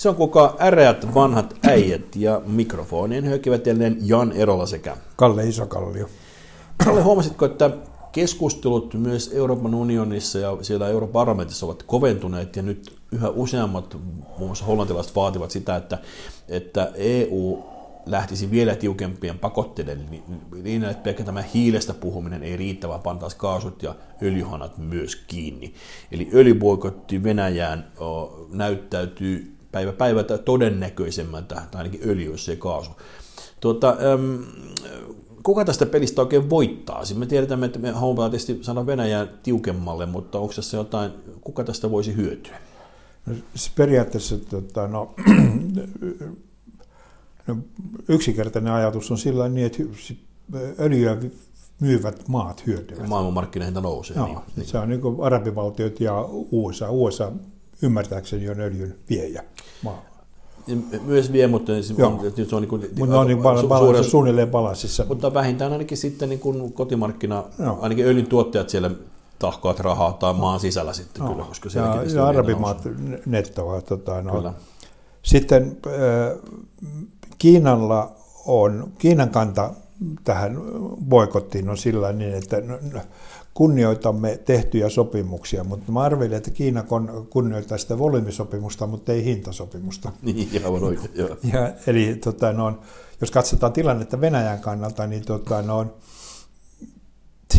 Se on kuka äreät vanhat äijät ja mikrofonien hökivät jälleen Jan Erola sekä Kalle Isokallio. Kalle, huomasitko, että keskustelut myös Euroopan unionissa ja siellä Euroopan parlamentissa ovat koventuneet ja nyt yhä useammat, muun muassa hollantilaiset vaativat sitä, että, että EU lähtisi vielä tiukempien pakotteiden niin, että pelkkä tämä hiilestä puhuminen ei riitä, vaan pantaisi kaasut ja öljyhanat myös kiinni. Eli öljyboikotti Venäjään näyttäytyy päivä päivältä todennäköisemmältä, tai ainakin öljy, jos ei kaasu. Tuota, äm, kuka tästä pelistä oikein voittaa? Siis me tiedetään, että me haluamme tietysti saada Venäjää tiukemmalle, mutta onko tässä jotain, kuka tästä voisi hyötyä? No, periaatteessa tota, no, no, yksinkertainen ajatus on sillä niin, että öljyä myyvät maat hyötyvät. Maailmanmarkkinahinta nousee. No, niin, niin. Se on niin arabivaltiot ja USA. USA ymmärtääkseni on öljyn viejä maa. Myös vie, mutta se on, se on niin kuin, mutta on niin pal- suure, suunnilleen palasissa. Mutta vähintään ainakin sitten niin kuin kotimarkkina, no. ainakin öljyn tuottajat siellä tahkoat rahaa tai maan sisällä sitten no. kyllä, koska ja, ja arabimaat nettoa. Tota, no. Kyllä. Sitten äh, Kiinalla on, Kiinan kanta tähän boikottiin on sillä niin, että kunnioitamme tehtyjä sopimuksia, mutta mä arvelin, että Kiina kunnioittaa sitä volyymisopimusta, mutta ei hintasopimusta. Niin, aivan oikein, joo. Ja, eli tota, no, jos katsotaan tilannetta Venäjän kannalta, niin tota, no,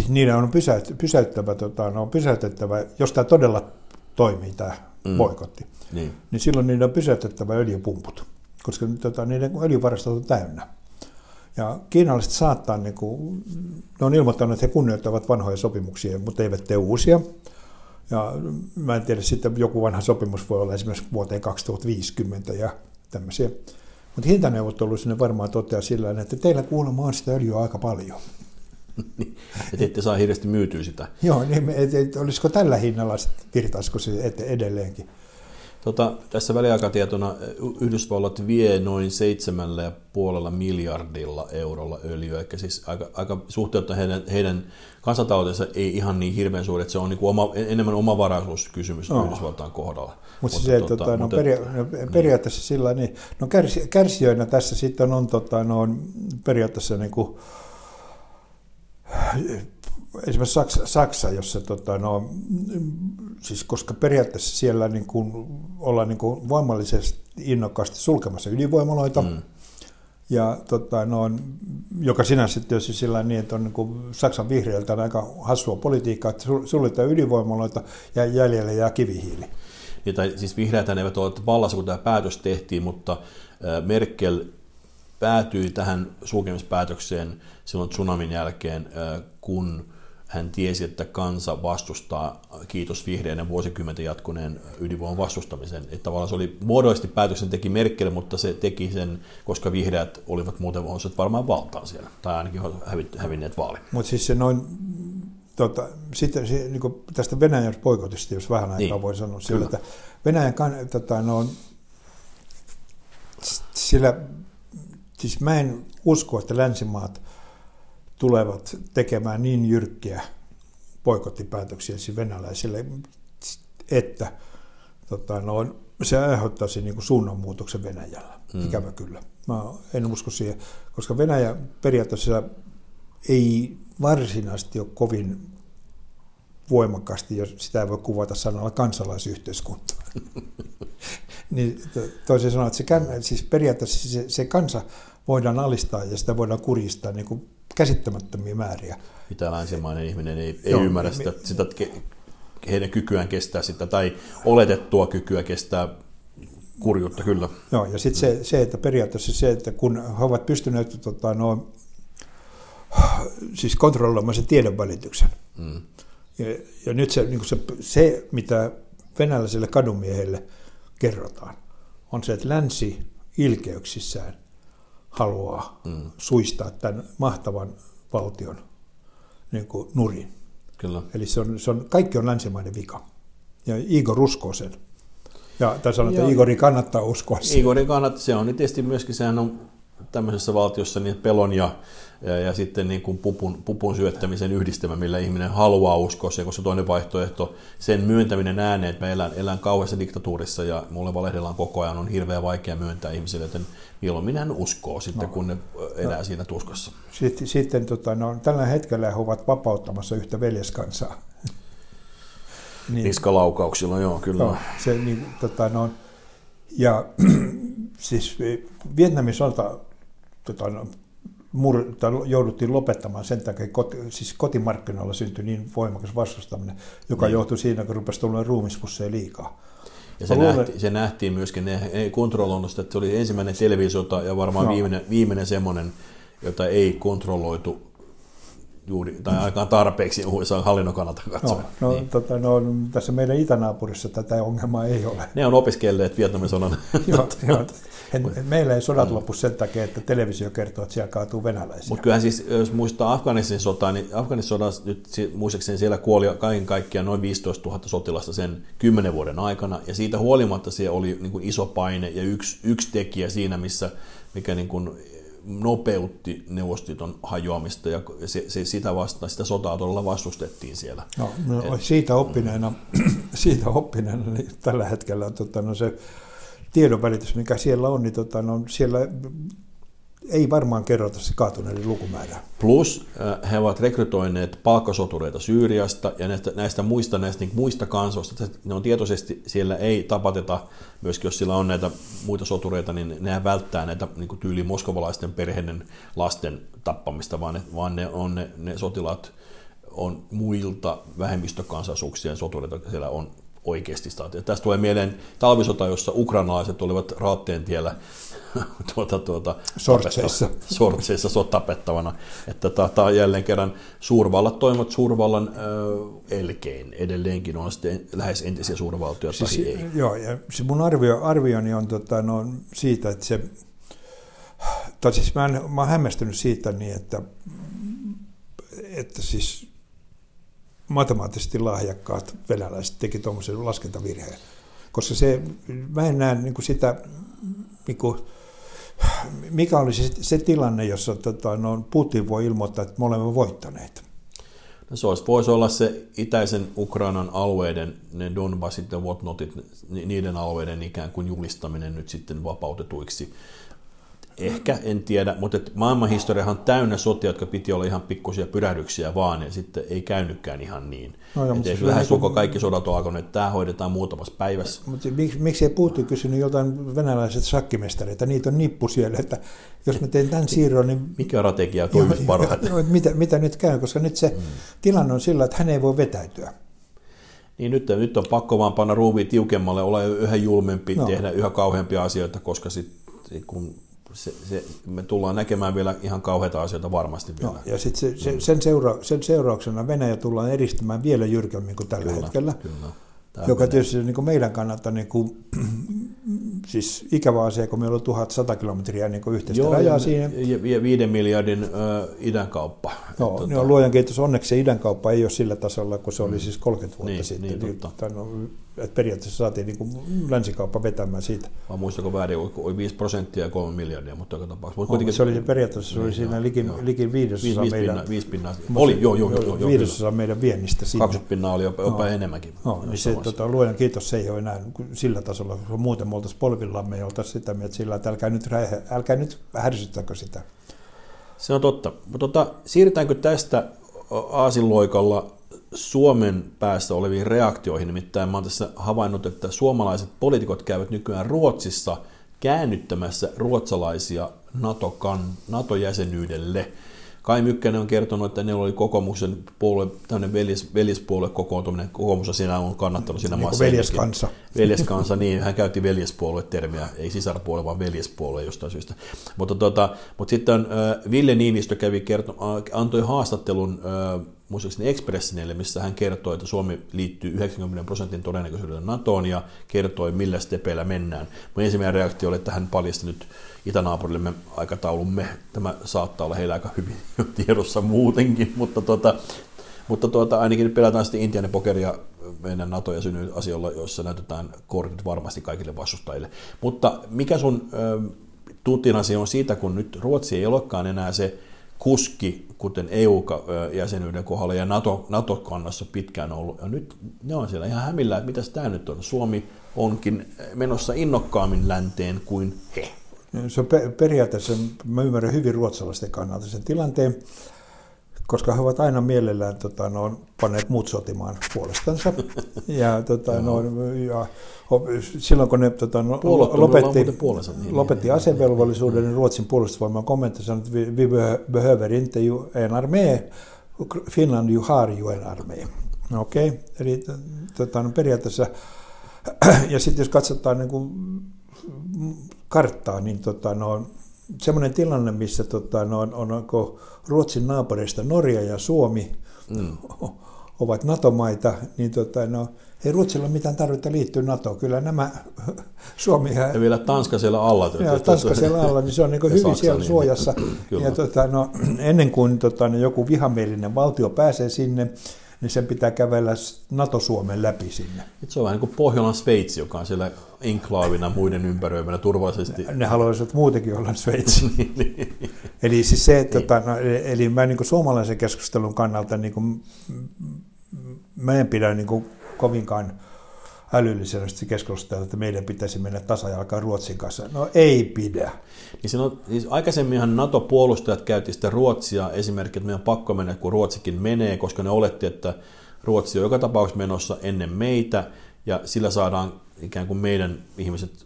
niiden on pysäyt, pysäyttävä, tota, no, pysäytettävä, jos tämä todella toimii, tämä mm. boikotti, niin. niin silloin niiden on pysäytettävä öljypumput, koska tota, niiden öljyvarastot on täynnä. Ja kiinalaiset saattaa, niin kuin, ne on ilmoittanut, että he kunnioittavat vanhoja sopimuksia, mutta eivät tee uusia. Ja mä en tiedä, sitten joku vanha sopimus voi olla esimerkiksi vuoteen 2050 ja tämmöisiä. Mutta hintaneuvotteluissa ne varmaan toteaa sillä että teillä kuulemma on sitä öljyä aika paljon. että ette saa hirveästi myytyä sitä. Joo, niin et, et, olisiko tällä hinnalla, virtaisiko se edelleenkin? Tota, tässä väliaikatietona Yhdysvallat vie noin seitsemällä ja puolella miljardilla eurolla öljyä, eli siis aika, aika suhteutta heidän, heidän kansantaloutensa ei ihan niin hirveän suuri, että se on niin kuin oma, enemmän omavaraisuuskysymys no. Yhdysvaltain kohdalla. Mutta, mutta se, tota, tota, no, peria- no, niin. periaatteessa niin. sillä niin, no kärsi, kärsijöinä tässä sitten on, tota, no, on periaatteessa niin kuin, esimerkiksi Saksa, Saksa jossa tota, no, siis koska periaatteessa siellä niin kuin, ollaan niin kuin voimallisesti innokkaasti sulkemassa ydinvoimaloita, mm. ja tota, no, joka sinänsä tietysti sillä niin, että on niin kuin Saksan vihreiltä aika hassua politiikkaa, että suljetaan ydinvoimaloita ja jäljelle jää kivihiili. Ja, tai, siis vihreät eivät ole vallassa, kun tämä päätös tehtiin, mutta Merkel päätyi tähän sulkemispäätökseen silloin tsunamin jälkeen, kun hän tiesi, että kansa vastustaa, kiitos vihreiden vuosikymmenten jatkuneen ydinvoiman vastustamisen. Että tavallaan se oli muodollisesti päätöksen teki Merkel, mutta se teki sen, koska vihreät olivat muuten varmaan valtaan siellä, tai ainakin hävinneet vaali. Mutta siis se noin, tota, sitten se, niin tästä Venäjän poikotista, jos vähän aikaa niin. voi sanoa sillä, että Venäjän kan, tota, no, sillä, siis mä en usko, että länsimaat tulevat tekemään niin jyrkkiä poikottipäätöksiä siis venäläisille, että tota, no, se aiheuttaisi niin kuin suunnanmuutoksen Venäjällä, mm. ikävä kyllä. Mä en usko siihen, koska Venäjä periaatteessa ei varsinaisesti ole kovin voimakkaasti, jos sitä ei voi kuvata sanalla kansalaisyhteiskunta. niin toisin sanoen, että se, siis periaatteessa se, se kansa voidaan alistaa ja sitä voidaan kuristaa niin kuin käsittämättömiä määriä. Mitä länsimainen ihminen ei, ei Joo, ymmärrä sitä, sitä, heidän kykyään kestää sitä, tai oletettua kykyä kestää kurjuutta, kyllä. Joo, ja sitten se, se, että periaatteessa se, että kun he ovat pystyneet tota, no, siis kontrolloimaan sen tiedonvälityksen, mm. ja, ja nyt se, niin se, se, mitä venäläisille kadumiehille kerrotaan, on se, että länsi ilkeyksissään haluaa mm. suistaa tämän mahtavan valtion niin kuin nurin. Kyllä. Eli se on, se on, kaikki on länsimainen vika. Ja Igor uskoo sen. Ja tässä sanotaan, että Igori kannattaa uskoa sen. Igori kannattaa, se on niin tietysti myöskin, sehän on tämmöisessä valtiossa niin pelon ja, ja, ja sitten niin kuin pupun, pupun syöttämisen yhdistelmä, millä ihminen haluaa uskoa se, koska toinen vaihtoehto, sen myöntäminen ääneen, että me elän, elän kauheassa diktatuurissa ja mulle valehdellaan koko ajan, on hirveän vaikea myöntää ihmisille, joten mieluummin hän uskoo sitten, no. kun ne elää no. siinä tuskassa. Sitten, sitten tota, no, tällä hetkellä he ovat vapauttamassa yhtä veljeskansaa. niin. Niskalaukauksillaan, joo, kyllä. No, se, niin, tota, no, ja siis Vietnamin sota tota, no, mur, jouduttiin lopettamaan sen takia, koti, siis kotimarkkinoilla syntyi niin voimakas vastustaminen, joka niin. johtui siinä, kun rupesi tulemaan ruumispusseja liikaa. Ja se, luulen... nähti, se nähtiin myöskin, kontrolloinut että se oli ensimmäinen televisiota ja varmaan no. viimeinen, viimeinen semmoinen, jota ei kontrolloitu juuri, tai aika tarpeeksi USA hallinnon kannalta katsoen. No, no, niin. tota, no, tässä meidän itänaapurissa tätä ongelmaa ei ole. Ne on opiskelleet Vietnamin sodan. joo, joo. Meillä ei sodat lopu sen takia, että televisio kertoo, että siellä kaatuu venäläisiä. Mutta kyllähän siis, jos muistaa Afganistanin sotaa, niin Afganistanin sodassa nyt muistaakseni siellä kuoli kaiken kaikkiaan noin 15 000 sotilasta sen 10 vuoden aikana, ja siitä huolimatta se oli niin kuin iso paine ja yksi, yksi tekijä siinä, missä mikä niin kuin nopeutti Neuvostoliiton hajoamista ja se, se, sitä, vasta, sitä sotaa todella vastustettiin siellä. No, no, Et, siitä oppineena, siitä oppineena niin tällä hetkellä tota, no se tiedonvälitys, mikä siellä on, niin tota, no, siellä ei varmaan kerrota se kaatuneiden lukumäärää. Plus äh, he ovat rekrytoineet palkkasotureita Syyriasta ja näistä, näistä muista, näistä niin muista kansoista. Ne on tietoisesti, siellä ei tapateta, myöskin jos sillä on näitä muita sotureita, niin ne välttää näitä niin tyyli moskovalaisten perheiden lasten tappamista, vaan ne, vaan ne, on, ne, ne sotilaat on muilta vähemmistökansallisuuksien sotureita siellä on oikeasti staatio. Tästä tulee mieleen talvisota, jossa ukrainalaiset olivat raatteen tiellä tuota, tuota, sortseissa. sortseissa sotapettavana. Että tämä on jälleen kerran suurvallat toimivat suurvallan ö, elkein. Edelleenkin on sitten lähes entisiä suurvaltoja siis, tai ei. Joo, ja se mun arvio, arvioni on tota, no, siitä, että se, tai siis mä, en, mä oon hämmästynyt siitä niin, että, että siis matemaattisesti lahjakkaat venäläiset teki tuommoisen laskentavirheen. Koska se, mä en näe niin kuin sitä, niin kuin, mikä olisi se, se tilanne, jossa tota, no, Putin voi ilmoittaa, että me olemme voittaneet. No se olisi, voisi olla se itäisen Ukrainan alueiden, ne Donbassit ja whatnotit, niiden alueiden ikään kuin julistaminen nyt sitten vapautetuiksi Ehkä, en tiedä, mutta maailmanhistoriahan on täynnä sotia, jotka piti olla ihan pikkusia pyrähdyksiä vaan, ja sitten ei käynytkään ihan niin. No joo, ei lähes niin kuin... kaikki sodat on alkanut, että tämä hoidetaan muutamassa päivässä. Mutta miksi, miksi ei Putin kysynyt joltain venäläiset sakkimestareita, niitä on nippu siellä, että jos mä teen tämän siirron, niin... Mikä strategia toimisi parhaiten? mitä, mitä nyt käy, koska nyt se mm. tilanne on sillä, että hän ei voi vetäytyä. Niin nyt, nyt on pakko vaan panna ruuviin tiukemmalle, olla yhä julmempi, no. tehdä yhä kauheampia asioita, koska sitten kun se, se, me tullaan näkemään vielä ihan kauheita asioita varmasti vielä. No, ja sitten se, se, sen, seura, sen seurauksena Venäjä tullaan edistämään vielä jyrkemmin kuin tällä kyllä, hetkellä. Kyllä. Tämä joka menee. tietysti niin kuin meidän kannalta niin kuin, siis ikävä asia, kun meillä on 1100 kilometriä niin kuin yhteistä Joo, rajaa siinä. Ja 5 miljardin ö, idänkauppa. Joo, tuota... no, luojan kiitos, onneksi se idänkauppa ei ole sillä tasolla, kun se oli mm. siis 30 vuotta niin, sitten. Niin, totta. Niin, no, että periaatteessa saatiin niin kuin länsikauppa vetämään siitä. Mä muistanko väärin, oli 5 prosenttia ja 3 miljardia, mutta joka tapauksessa. Mutta no, se oli periaatteessa, se oli niin, siinä liki, liki viidesosa viisi, meidän... Viisi pinnaa, oli, joo, joo, joo. joo viidesosa meidän viennistä siinä. 20 pinnaa oli jopa, jopa no. enemmänkin. No, niin se, tota, luojan kiitos, se ei ole enää sillä tasolla, kun muuten me oltaisiin polvillamme ja oltaisiin sitä mieltä sillä, että älkää nyt, räihä, älkää nyt härsyttäkö sitä. Se on totta. Mutta tota, siirrytäänkö tästä aasinloikalla Suomen päässä oleviin reaktioihin. Nimittäin mä olen tässä havainnut, että suomalaiset poliitikot käyvät nykyään Ruotsissa käännyttämässä ruotsalaisia NATO-kan, NATO-jäsenyydelle. Kai Mykkänen on kertonut, että ne oli kokoomuksen puolue, tämmöinen veljes, veljespuolue kokoontuminen. Kokoomus siinä on kannattanut siinä niin maassa. Veljeskansa. Veljeskansa, niin. Hän käytti veljespuolue-termiä, ei sisarpuolue, vaan veljespuolue jostain syystä. Mutta, tota, mutta sitten Ville Niinistö kävi kerto, antoi haastattelun muistaakseni Expressinelle, missä hän kertoi, että Suomi liittyy 90 prosentin todennäköisyydellä NATOon ja kertoi, millä stepeillä mennään. Mun ensimmäinen reaktio oli, että hän paljasti nyt itänaapurillemme aikataulumme. Tämä saattaa olla heillä aika hyvin jo tiedossa muutenkin, mutta, tuota, mutta tuota, ainakin pelataan sitten Intian pokeria meidän NATO- ja asioilla, joissa näytetään kortit varmasti kaikille vastustajille. Mutta mikä sun tutinasi on siitä, kun nyt Ruotsi ei olekaan enää se kuski, kuten EU-jäsenyyden kohdalla ja NATO, NATO-kannassa pitkään ollut. Ja nyt ne on siellä ihan hämillä, että mitä tämä nyt on. Suomi onkin menossa innokkaammin länteen kuin he. Se on periaatteessa, mä ymmärrän hyvin ruotsalaisten kannalta sen tilanteen, koska he ovat aina mielellään tota, no, on panneet muut sotimaan puolestansa. Ja, tota, no, ja silloin kun ne tota, no, lopetti, niin, lopetti niin, asevelvollisuuden, niin Ruotsin puolustusvoiman kommentti sanoi, että vi behöver inte ju en armé, Finland ju har ju en armé. Okei, okay? eli tota, no, periaatteessa, ja sitten jos katsotaan niin kuin, karttaa, niin tota, no, semmoinen tilanne, missä tota, no, on, on, on Ruotsin naapureista Norja ja Suomi mm. ovat NATO-maita, niin tota, no, ei Ruotsilla ole mitään tarvetta liittyä NATOon. Kyllä nämä Suomi ja... Ja vielä Tanska siellä alla. Ja Tanska siellä alla, niin se on niin hyvin Saksa, siellä niin, suojassa. Kyllä. Ja tota, no, ennen kuin tota, no, joku vihamielinen valtio pääsee sinne, niin sen pitää kävellä NATO-Suomen läpi sinne. Se on vähän niin kuin Pohjolan Sveitsi, joka on siellä enklaavina muiden ympäröimänä turvallisesti. Ne haluaisivat muutenkin olla Sveitsi. Niin, niin. eli siis se, että, tota, no, eli mä niin kuin suomalaisen keskustelun kannalta niin kuin, mä en pidä niin kuin kovinkaan älyllisenä keskustella, että meidän pitäisi mennä tasajalkaan Ruotsin kanssa. No ei pidä. Niin siinä on, siis aikaisemminhan NATO-puolustajat käytti sitä Ruotsia esimerkiksi, että meidän on pakko mennä, kun Ruotsikin menee, koska ne oletti, että Ruotsi on joka tapauksessa menossa ennen meitä, ja sillä saadaan ikään kuin meidän ihmiset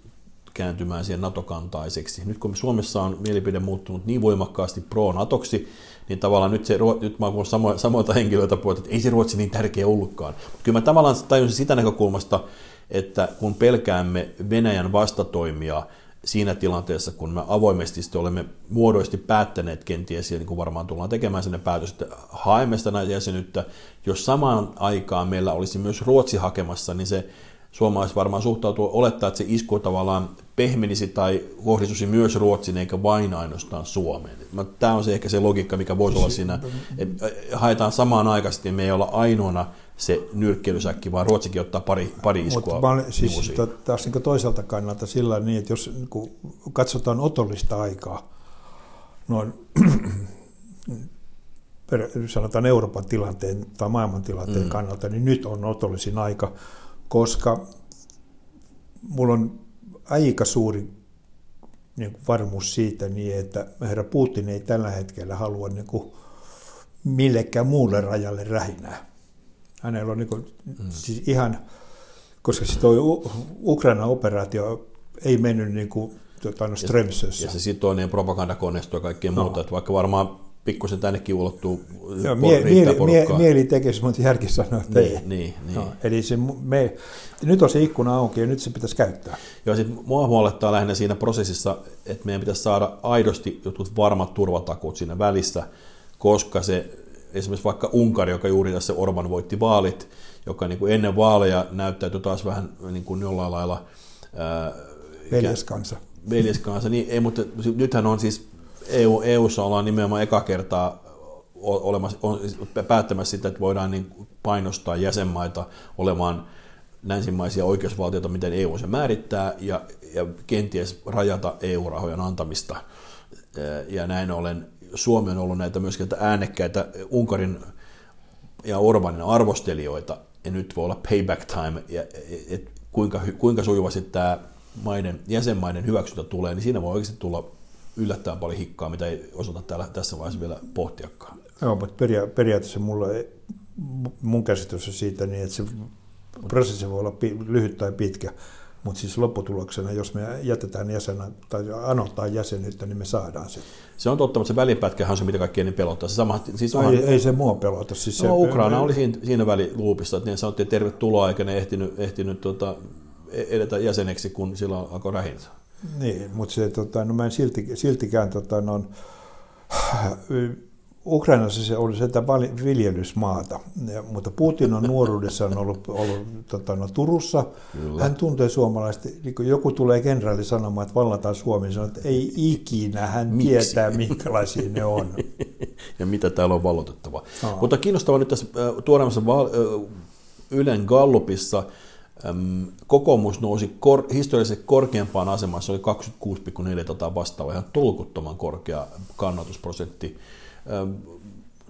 kääntymään siihen NATO-kantaiseksi. Nyt kun Suomessa on mielipide muuttunut niin voimakkaasti pro-NATOksi, niin tavallaan nyt, se, nyt mä oon samo, samoilta henkilöiltä puhuttu, että ei se Ruotsi niin tärkeä ollutkaan. Kyllä mä tavallaan tajusin sitä näkökulmasta, että kun pelkäämme Venäjän vastatoimia siinä tilanteessa, kun me avoimesti olemme muodoisesti päättäneet kenties, ja niin kuin varmaan tullaan tekemään sinne päätös, että haemme sitä jäsenyyttä, jos samaan aikaan meillä olisi myös Ruotsi hakemassa, niin se suomalaiset varmaan suhtautuu, olettaa, että se isku tavallaan pehmenisi tai kohdistuisi myös Ruotsin eikä vain ainoastaan Suomeen. Tämä on se ehkä se logiikka, mikä voisi olla siinä, että haetaan samaan aikaisesti, me ei olla ainoana se nyrkkeilysäkki, vaan Ruotsikin ottaa pari, pari iskua. Mutta siis taas niin toiselta kannalta sillä niin, että jos niin katsotaan otollista aikaa, noin sanotaan Euroopan tilanteen tai maailman tilanteen mm. kannalta, niin nyt on otollisin aika, koska mulla on aika suuri niin kuin varmuus siitä, niin että herra Putin ei tällä hetkellä halua niin kuin millekään muulle rajalle rähinää. Hänellä on niin kuin, mm. siis ihan, koska se toi Ukrainan operaatio ei mennyt niin kuin, tuota, no, Strömsössä. Ja se sitoo niin propagandakoneistoa ja kaikkea no. muuta, että vaikka varmaan pikkusen tännekin ulottuu Joo, mie, mieli, mie, mieli tekisi, mutta järki sanoo, että niin, ei. Niin, niin. No, eli se, me, nyt on se ikkuna auki ja nyt se pitäisi käyttää. Joo, sit mua huolettaa lähinnä siinä prosessissa, että meidän pitäisi saada aidosti jotkut varmat turvatakuut siinä välissä, koska se esimerkiksi vaikka Unkari, joka juuri tässä Orban voitti vaalit, joka niin kuin ennen vaaleja näyttäytyi taas vähän niin kuin jollain lailla... Ää, veljeskansa. Veljeskansa, niin ei, mutta nythän on siis EU, EUssa ollaan nimenomaan eka kertaa olemassa, on, päättämässä sitä, että voidaan niin painostaa jäsenmaita olemaan länsimaisia oikeusvaltioita, miten EU se määrittää, ja, ja kenties rajata EU-rahojen antamista. Ja näin ollen Suomi on ollut näitä myöskin äänekkäitä Unkarin ja Orbanin arvostelijoita, ja nyt voi olla payback time, ja, et kuinka, kuinka sujuvasti tämä maiden, jäsenmaiden hyväksyntä tulee, niin siinä voi oikeasti tulla yllättävän paljon hikkaa, mitä ei osata täällä, tässä vaiheessa vielä pohtiakaan. Joo, mutta peria- periaatteessa mulla ei, mun käsitys on siitä niin, että se prosessi voi olla lyhyt tai pitkä, mutta siis lopputuloksena, jos me jätetään jäsenä tai anotaan jäsenyyttä, niin me saadaan se. Se on totta, mutta se välipätkähän on se, mitä kaikkia niin pelottaa. Se sama, siis onhan, ei, ei, se mua pelota. Siis no, se, Ukraina oli siinä, siinä väliluupissa, että ne sanottiin tervetuloa, eikä ne ehtinyt, ehtinyt tota, edetä jäseneksi, kun sillä alkoi rähintä. Niin, mutta se, tota, no mä en silti, siltikään, tota, no, Ukrainassa se oli sitä viljelysmaata, mutta Putin on nuoruudessaan ollut, ollut tota, no, Turussa. Kyllä. Hän tuntee suomalaiset, niin kun joku tulee kenraali sanomaan, että vallataan Suomi, sanoo, että ei ikinä, hän Miksi? tietää, minkälaisia ne on. ja mitä täällä on valotettava. Mutta kiinnostavaa nyt tässä äh, tuoreemmassa äh, Ylen Gallupissa, kokoomus nousi kor, historiallisesti korkeampaan asemaan, se oli 26,4 tota vastaava, ihan tulkuttoman korkea kannatusprosentti.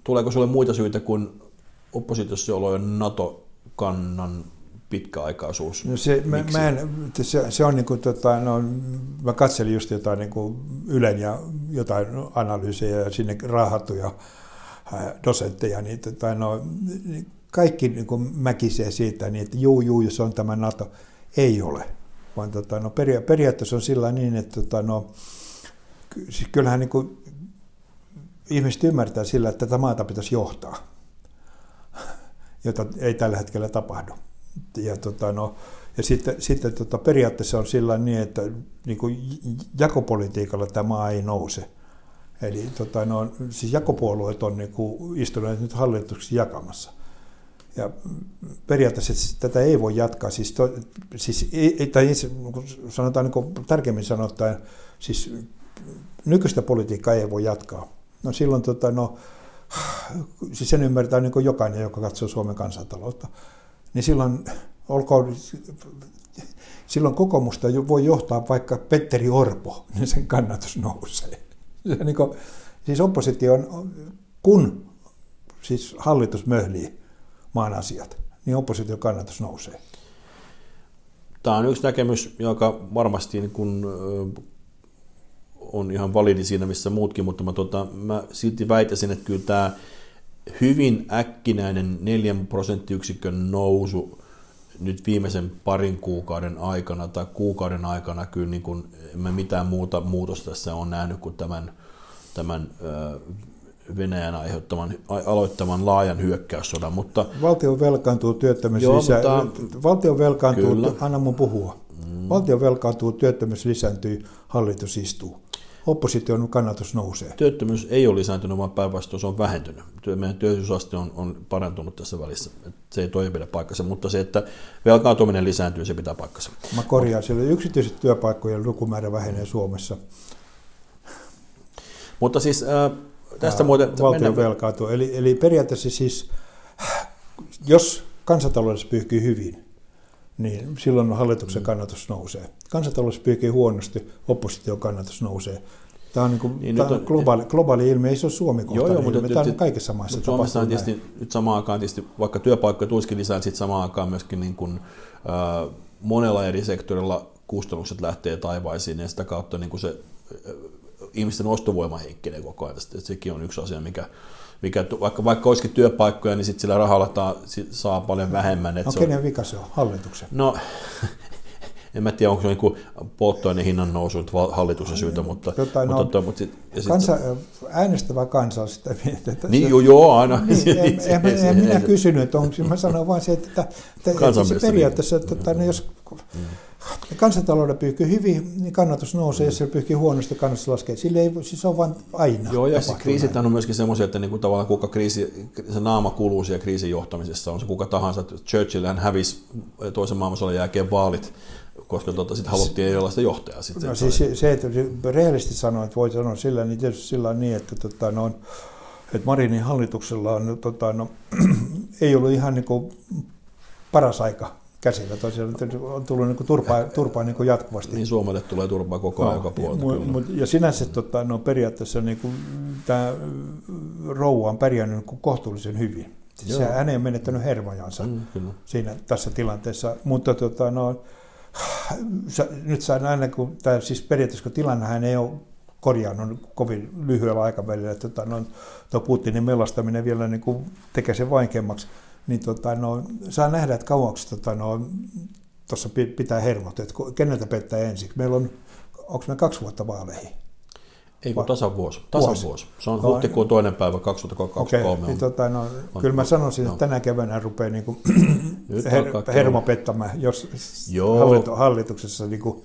Tuleeko sinulle muita syitä kuin oppositiossa olojen NATO-kannan pitkäaikaisuus? No se, mä, mä en, se, se on niin kuin, tota, no, mä katselin just jotain niin kuin Ylen ja jotain analyysejä ja sinne raahattuja dosentteja, niin tota, no, niin kaikki niin kuin mäkisee siitä, niin että juu, juu, jos on tämä NATO. Ei ole. Vaan tota, no, peria- periaatteessa on sillä niin, että tota, no, siis kyllähän niin kuin, ihmiset ymmärtää sillä, että tätä maata pitäisi johtaa, jota ei tällä hetkellä tapahdu. Ja, tota, no, ja sitten, sitten tota, periaatteessa on sillä niin, että niin kuin jakopolitiikalla tämä maa ei nouse. Eli tota, no, siis jakopuolueet on niin kuin, istuneet nyt hallituksessa jakamassa. Ja periaatteessa tätä ei voi jatkaa, siis, to, siis tai sanotaan niin kuin, tarkemmin sanotaan, siis nykyistä politiikkaa ei voi jatkaa. No silloin tota, no, siis sen ymmärtää niin jokainen, joka katsoo Suomen kansantaloutta. Niin silloin, olkoon, silloin kokoomusta voi johtaa vaikka Petteri Orpo, niin sen kannatus nousee. Se, niin kuin, siis oppositio on, kun siis hallitus möhlii, maan asiat, niin opposition kannatus nousee. Tämä on yksi näkemys, joka varmasti niin kuin, on ihan validi siinä, missä muutkin, mutta mä, tota, mä silti väitäisin, että kyllä tämä hyvin äkkinäinen 4 prosenttiyksikön nousu nyt viimeisen parin kuukauden aikana tai kuukauden aikana kyllä niin kuin, en mä mitään muuta muutosta tässä on nähnyt kuin tämän, tämän Venäjän aiheuttaman, aloittaman laajan hyökkäyssodan. Mutta, valtio velkaantuu työttömyys joo, lisää. Mutta, valtio velkaantuu, kyllä. anna mun puhua. Mm. Valtio velkaantuu, työttömyys lisääntyy, hallitus istuu. Opposition kannatus nousee. Työttömyys ei ole lisääntynyt, vaan päinvastoin se on vähentynyt. Meidän työllisyysaste on, on parantunut tässä välissä. Se ei toimi pidä paikkansa, mutta se, että velkaantuminen lisääntyy, se pitää paikkansa. Mä korjaan, siellä yksityiset työpaikkojen lukumäärä vähenee Suomessa. Mutta siis äh, Tästä muuten... Valtio velkautuu. Eli, eli periaatteessa siis, jos kansantaloudessa pyyhkii hyvin, niin silloin hallituksen mm. kannatus nousee. Kansantaloudessa pyyhkii huonosti, opposition kannatus nousee. Tämä on, niin kuin, niin tämä on globaali, globaali ilmiö, ei se ole suomi joo, joo, mutta tämä on kaikissa maissa. Mutta Suomessa on tietysti näin. nyt samaan aikaan, tietysti, vaikka työpaikkoja tulisikin lisää, sitten samaan aikaan myöskin niin kuin, äh, monella eri sektorilla kustannukset lähtee taivaisiin ja sitä kautta niin kuin se ihmisten ostovoima heikkenee koko ajan. Sitten sekin on yksi asia, mikä, mikä vaikka, vaikka olisikin työpaikkoja, niin sitten sillä rahalla taa, saa paljon vähemmän. Että no kenen on, vika se on? Hallituksen? No, en mä tiedä, onko se niin polttoaineen hinnan nousu hallituksen syytä, mutta... Tota, mutta, no, mutta, mutta sit, kansa, sit, äänestävä kansa on sitä mieltä. Että niin, se, joo, joo, aina. Niin, en, en, en, en minä kysynyt, onko, mä sanoin vain se, että, että, että se periaatteessa, että, että jos mm kansantalouden pyyhkyy hyvin, niin kannatus nousee, mm. jos se pyyhkyy huonosti, kannatus laskee. Sille ei, siis on vain aina. Joo, ja siis kriisit on myöskin semmoisia, että niinku tavallaan kuka kriisi, se naama kuluu siellä kriisin johtamisessa, on se kuka tahansa. Churchill hän hävisi toisen maailmansodan jälkeen vaalit, koska tota, sitten haluttiin erilaista johtajaa. Sit no, siis se, se, että rehellisesti sanoa, että voi sanoa sillä, niin tietysti sillä on niin, että, tota, no, että Marinin hallituksella on, tota, no, ei ollut ihan niin kuin paras aika käsillä. Tosiaan on tullut niin turpaa, turpaa niin kuin jatkuvasti. Niin Suomelle tulee turpaa koko ajan no, joka puolelta. Mu, mu, ja sinänsä tota, no, periaatteessa niin kuin, tämä rouva on pärjännyt niin kuin kohtuullisen hyvin. Siis Joo. hän ei menettänyt hermojansa mm, siinä tässä tilanteessa. Mutta tota, no, nyt saa nähdä, kun tämä, siis periaatteessa kun tilannehän ei ole korjannut kovin lyhyellä aikavälillä, että tota, no, tuo Putinin melastaminen vielä niin kuin tekee sen vaikeammaksi niin tota, no, saa nähdä, että kauaksi tota, no, tuossa pitää hermot, että keneltä pettää ensin. Meillä on, onko me kaksi vuotta vaaleihin? Ei kun tasan vuosi. Tasan vuosi. vuosi. Se on no, huhtikuun toinen päivä 2023. Okay, niin, tota, no, on, kyllä mä sanoisin, no. että tänä keväänä rupeaa niin kuin, her, hermo pettämään, jos Joo. hallituksessa, niin kuin,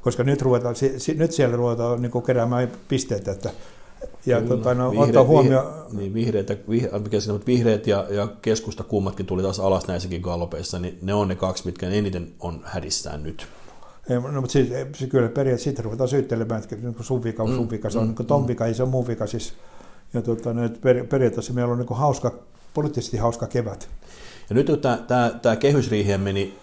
koska nyt, ruvetaan, nyt siellä ruvetaan niin kuin, keräämään pisteitä, että ja Kyllä. tota, no, vihreät, ottaa huomioon... Niin, vihreät, ja, vihreät, vihreät ja, ja keskusta kummatkin tuli taas alas näissäkin gallopeissa, niin ne on ne kaksi, mitkä eniten on hädissään nyt. Ei, no, mutta siis, siis kyllä periaatteessa siitä ruvetaan syyttelemään, että niin sun vika on sun vika, se on mm, niin ton mm. vika, ei se ole mun vika. Siis, ja tota, no, per, periaatteessa meillä on niin hauska, poliittisesti hauska kevät. Ja nyt tämä, tämä, tämä kehysriiheen meni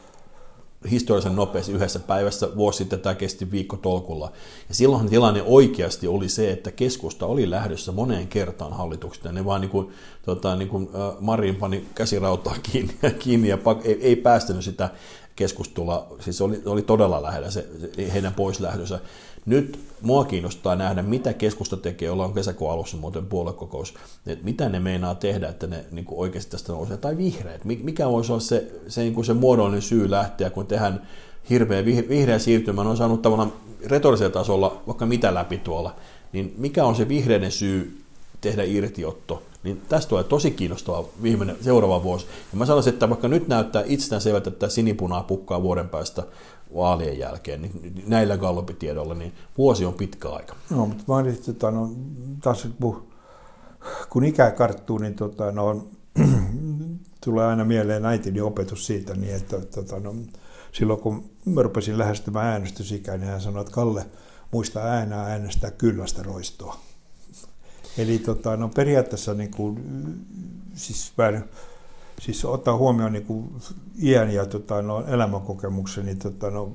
historiallisen nopeasti yhdessä päivässä. Vuosi sitten tämä kesti viikko tolkulla. Ja silloin tilanne oikeasti oli se, että keskusta oli lähdössä moneen kertaan hallituksesta. Ne vaan niin kuin, tota, niin kuin, Marin pani käsirautaa kiinni, kiinni ja pak, ei, ei päästänyt sitä keskustelua. Siis oli, oli todella lähellä se, se heidän poislähdössä. Nyt mua kiinnostaa nähdä, mitä keskusta tekee, ollaan kesäkuun alussa muuten puoluekokous, että mitä ne meinaa tehdä, että ne niin kuin oikeasti tästä nousee, tai vihreät, mikä voisi olla se, se, niin kuin se muodollinen syy lähteä, kun tehdään hirveä vihreä siirtymä, on saanut tavallaan retorisella tasolla vaikka mitä läpi tuolla, niin mikä on se vihreiden syy tehdä irtiotto, niin tästä tulee tosi kiinnostava viimeinen, seuraava vuosi. Ja mä sanoisin, että vaikka nyt näyttää itsestään selvältä, että sinipunaa pukkaa vuoden päästä vaalien jälkeen, niin näillä gallopitiedoilla, niin vuosi on pitkä aika. No, mutta olin, tota, no, taas kun ikä karttuu, niin tota, no, tulee aina mieleen äitini opetus siitä, niin että tota, no, silloin kun mä rupesin lähestymään äänestysikää, niin hän sanoi, että Kalle, muista äänää äänestää kyllästä roistoa. Eli tota, no, periaatteessa niin kuin, siis vähän siis ottaa huomioon niin kuin iän ja tota, no, elämänkokemuksen, niin tota, no,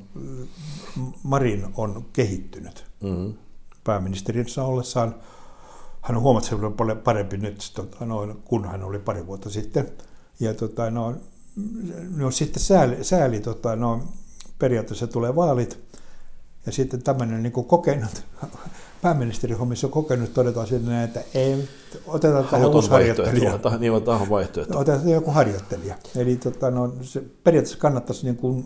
Marin on kehittynyt. Mm-hmm. Pääministerinsä ollessaan hän on huomattavasti paljon parempi nyt, tota, no, kun hän oli pari vuotta sitten. Ja tota, no, no, sitten sääli, sääli tota, no, periaatteessa tulee vaalit, ja sitten tämmöinen niin kokenut pääministerihommissa on kokenut, todetaan sinne, että ei, otetaan tähän uusi harjoittelija. Niin on tähän vaihtoehto. Otetaan joku harjoittelija. Eli tota, no, se periaatteessa kannattaisi niin kuin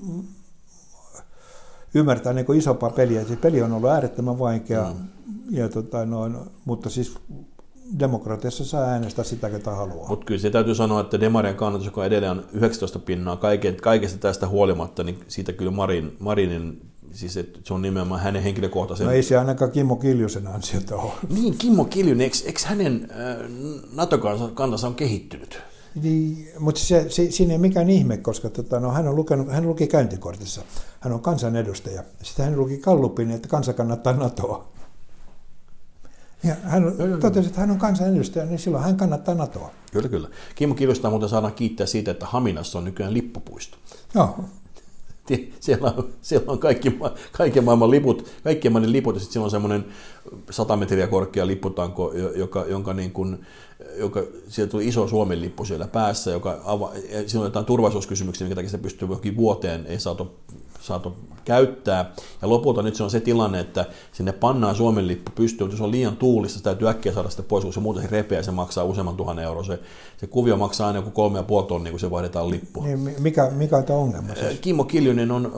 ymmärtää niin kuin isompaa peliä. Se peli on ollut äärettömän vaikea, mm. ja, tota, no, mutta siis demokratiassa saa äänestää sitä, ketä haluaa. Mutta kyllä se täytyy sanoa, että Demarien kannatus, joka edelleen on 19 pinnaa kaikesta tästä huolimatta, niin siitä kyllä Marin, Marinin Siis että se on nimenomaan hänen henkilökohtaisen... No ei se ainakaan Kimmo Kiljusen ansiota ole. Niin, Kimmo Kiljunen, eikö, eikö hänen äh, NATO-kantansa on kehittynyt? Niin, mutta se, se, siinä ei mikään ihme, koska tota, no, hän, on lukenut, hän luki käyntikortissa. Hän on kansanedustaja. Sitten hän luki Kallupin, että kansa kannattaa NATOa. Ja hän totesi, että hän on kansanedustaja, niin silloin hän kannattaa NATOa. Kyllä, kyllä. Kimmo Kiljusta muuten saadaan kiittää siitä, että Haminassa on nykyään lippupuisto. Joo siellä on, siellä on kaikki, kaiken maailman liput, kaikkien maailman liput, ja sitten siellä on semmoinen 100 metriä korkea lipputanko, joka, jonka niin kuin, joka, sieltä tuli iso Suomen lippu siellä päässä, joka ava, siinä on jotain turvallisuuskysymyksiä, minkä takia se pystyy johonkin vuoteen, ei saatu, saatu käyttää. Ja lopulta nyt se on se tilanne, että sinne pannaan Suomen lippu pystyy, mutta jos on liian tuulista, se täytyy äkkiä saada sitä pois, kun se muuten se repeää, se maksaa useamman tuhannen euroa. Se, se kuvio maksaa aina joku kolme ja puoli tonnia, kun se vaihdetaan lippu. Niin, mikä, mikä on tämä ongelma? Siis? Kimmo Kiljunen on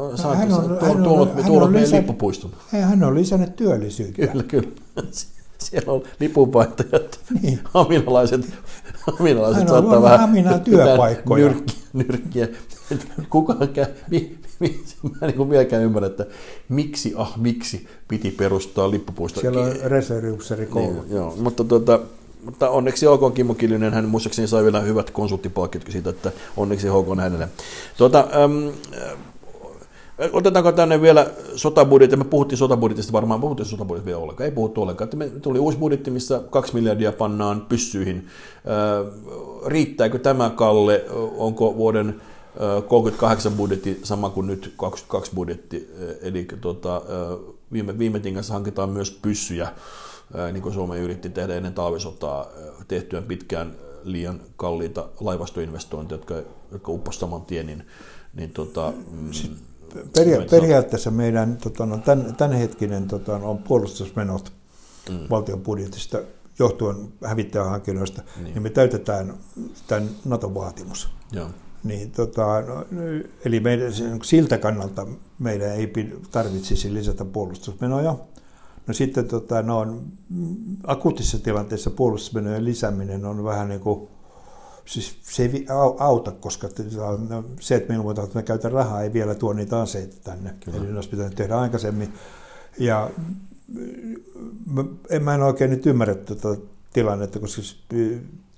tuonut meidän lippupuiston. Hän on lisännyt työllisyyttä. Kyllä, kyllä. Siellä on lipunvaihtajat, niin. haminalaiset, haminalaiset saattaa vähän työpaikkoja. Nyrkkiä, nyrkkiä. Kuka käy, mä en niin vieläkään ymmärrä, että miksi, ah miksi piti perustaa lippupuisto. Siellä on reserviupseerikoulu. Niin, joo, mutta, tuota, mutta onneksi olkoon Kimmo Kiljunen, hän muistaakseni sai vielä hyvät konsulttipalkkiot siitä, että onneksi olkoon hänelle. Tuota, äm, Otetaanko tänne vielä sotabudjetti? Me puhuttiin sotabudjetista varmaan, puhuttiin sotabudjetista vielä ollenkaan. Ei puhuttu ollenkaan. Me tuli uusi budjetti, missä kaksi miljardia pannaan pyssyihin. Riittääkö tämä, Kalle? Onko vuoden 38 budjetti sama kuin nyt 22 budjetti, eli tota, viime, viime tingassa hankitaan myös pyssyjä, niin kuin Suomi yritti tehdä ennen talvisotaa tehtyä pitkään liian kalliita laivastoinvestointeja, jotka, jotka upposivat saman tien, niin, niin tota, mm, peria- periaatteessa meidän tota, no, tämän, tämänhetkinen tota, no, on puolustusmenot mm. valtion budjetista johtuen hävittäjähankinnoista, niin. niin me täytetään tämän NATO-vaatimus. Joo. Niin, tota, no, eli meidän, siltä kannalta meidän ei tarvitsisi lisätä puolustusmenoja. No sitten tota, no, akuutissa tilanteessa puolustusmenojen lisääminen on vähän niin kuin, siis se ei auta, koska no, se, että me ilmoitetaan, että me käytetään rahaa, ei vielä tuo niitä aseita tänne. Kyllä. Eli ne olisi pitänyt tehdä aikaisemmin. Ja en mä en oikein nyt ymmärrä tätä tilannetta, koska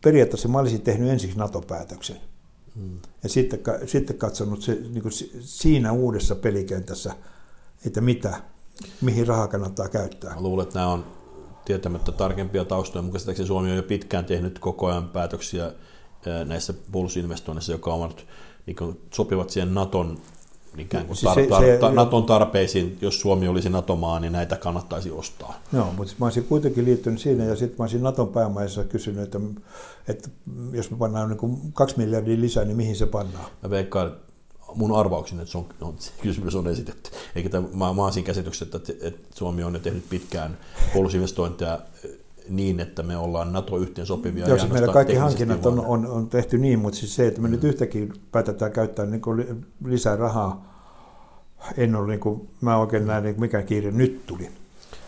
periaatteessa mä olisin tehnyt ensiksi NATO-päätöksen. Hmm. Ja sitten, sitten katsonut se, niin kuin siinä uudessa pelikentässä, että mitä, mihin rahaa kannattaa käyttää. Mä luulen, että nämä on tietämättä tarkempia taustoja, mutta Suomi on jo pitkään tehnyt koko ajan päätöksiä näissä puolustusinvestoinneissa, joka ovat niin sopivat siihen Naton ikään kuin tar- tar- se, se, Naton tarpeisiin, jos Suomi olisi NATO-maa, niin näitä kannattaisi ostaa. Joo, mutta mä olisin kuitenkin liittynyt siinä ja sitten mä olisin Naton päämaissa kysynyt, että, että jos me pannaan niin kuin kaksi miljardia lisää, niin mihin se pannaan? Mä veikkaan, mun arvaukseni, että se on, on, kysymys on esitetty. Eikä tämä, mä, mä siinä käsityksessä, että, että Suomi on jo tehnyt pitkään puolustusinvestointeja niin, että me ollaan NATO-yhteen sopivia. Joo, siis meillä kaikki hankinnat on, on, on, tehty niin, mutta siis se, että me mm. nyt yhtäkkiä päätetään käyttää niin kuin lisää rahaa, en ole, niin kuin, mä oikein näin, niin mikä kiire nyt tuli.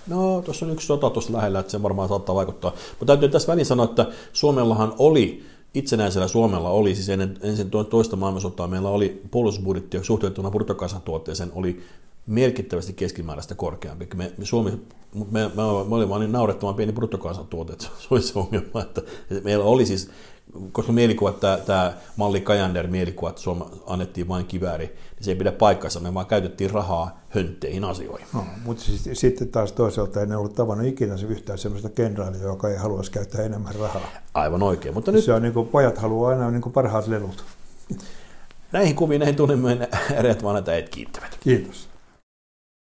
No, tuossa on yksi sota tuossa lähellä, että se varmaan saattaa vaikuttaa. Mutta täytyy tässä väliin sanoa, että Suomellahan oli, itsenäisellä Suomella oli, siis ennen, ensin toista maailmansotaa meillä oli puolustusbudjetti suhteutettuna bruttokansantuotteeseen oli merkittävästi keskimääräistä korkeampi. Me, me Suomi, me, me, me vain niin naurettavan pieni bruttokansantuote, että se oli se ongelma, että, että meillä oli siis, koska mielikuva, että tämä malli Kajander mielikuva, että Suoma annettiin vain kivääri, niin se ei pidä paikkansa, me vaan käytettiin rahaa höntteihin asioihin. No, mutta siis, sitten taas toisaalta ei ollut tavannut ikinä se yhtään sellaista kenraalia, joka ei haluaisi käyttää enemmän rahaa. Aivan oikein. Mutta nyt... Se on niin kuin, pojat haluaa aina niin kuin parhaat lelut. Näihin kuviin, näihin tunnelmiin äreät vanhat äijät kiittävät. Kiitos.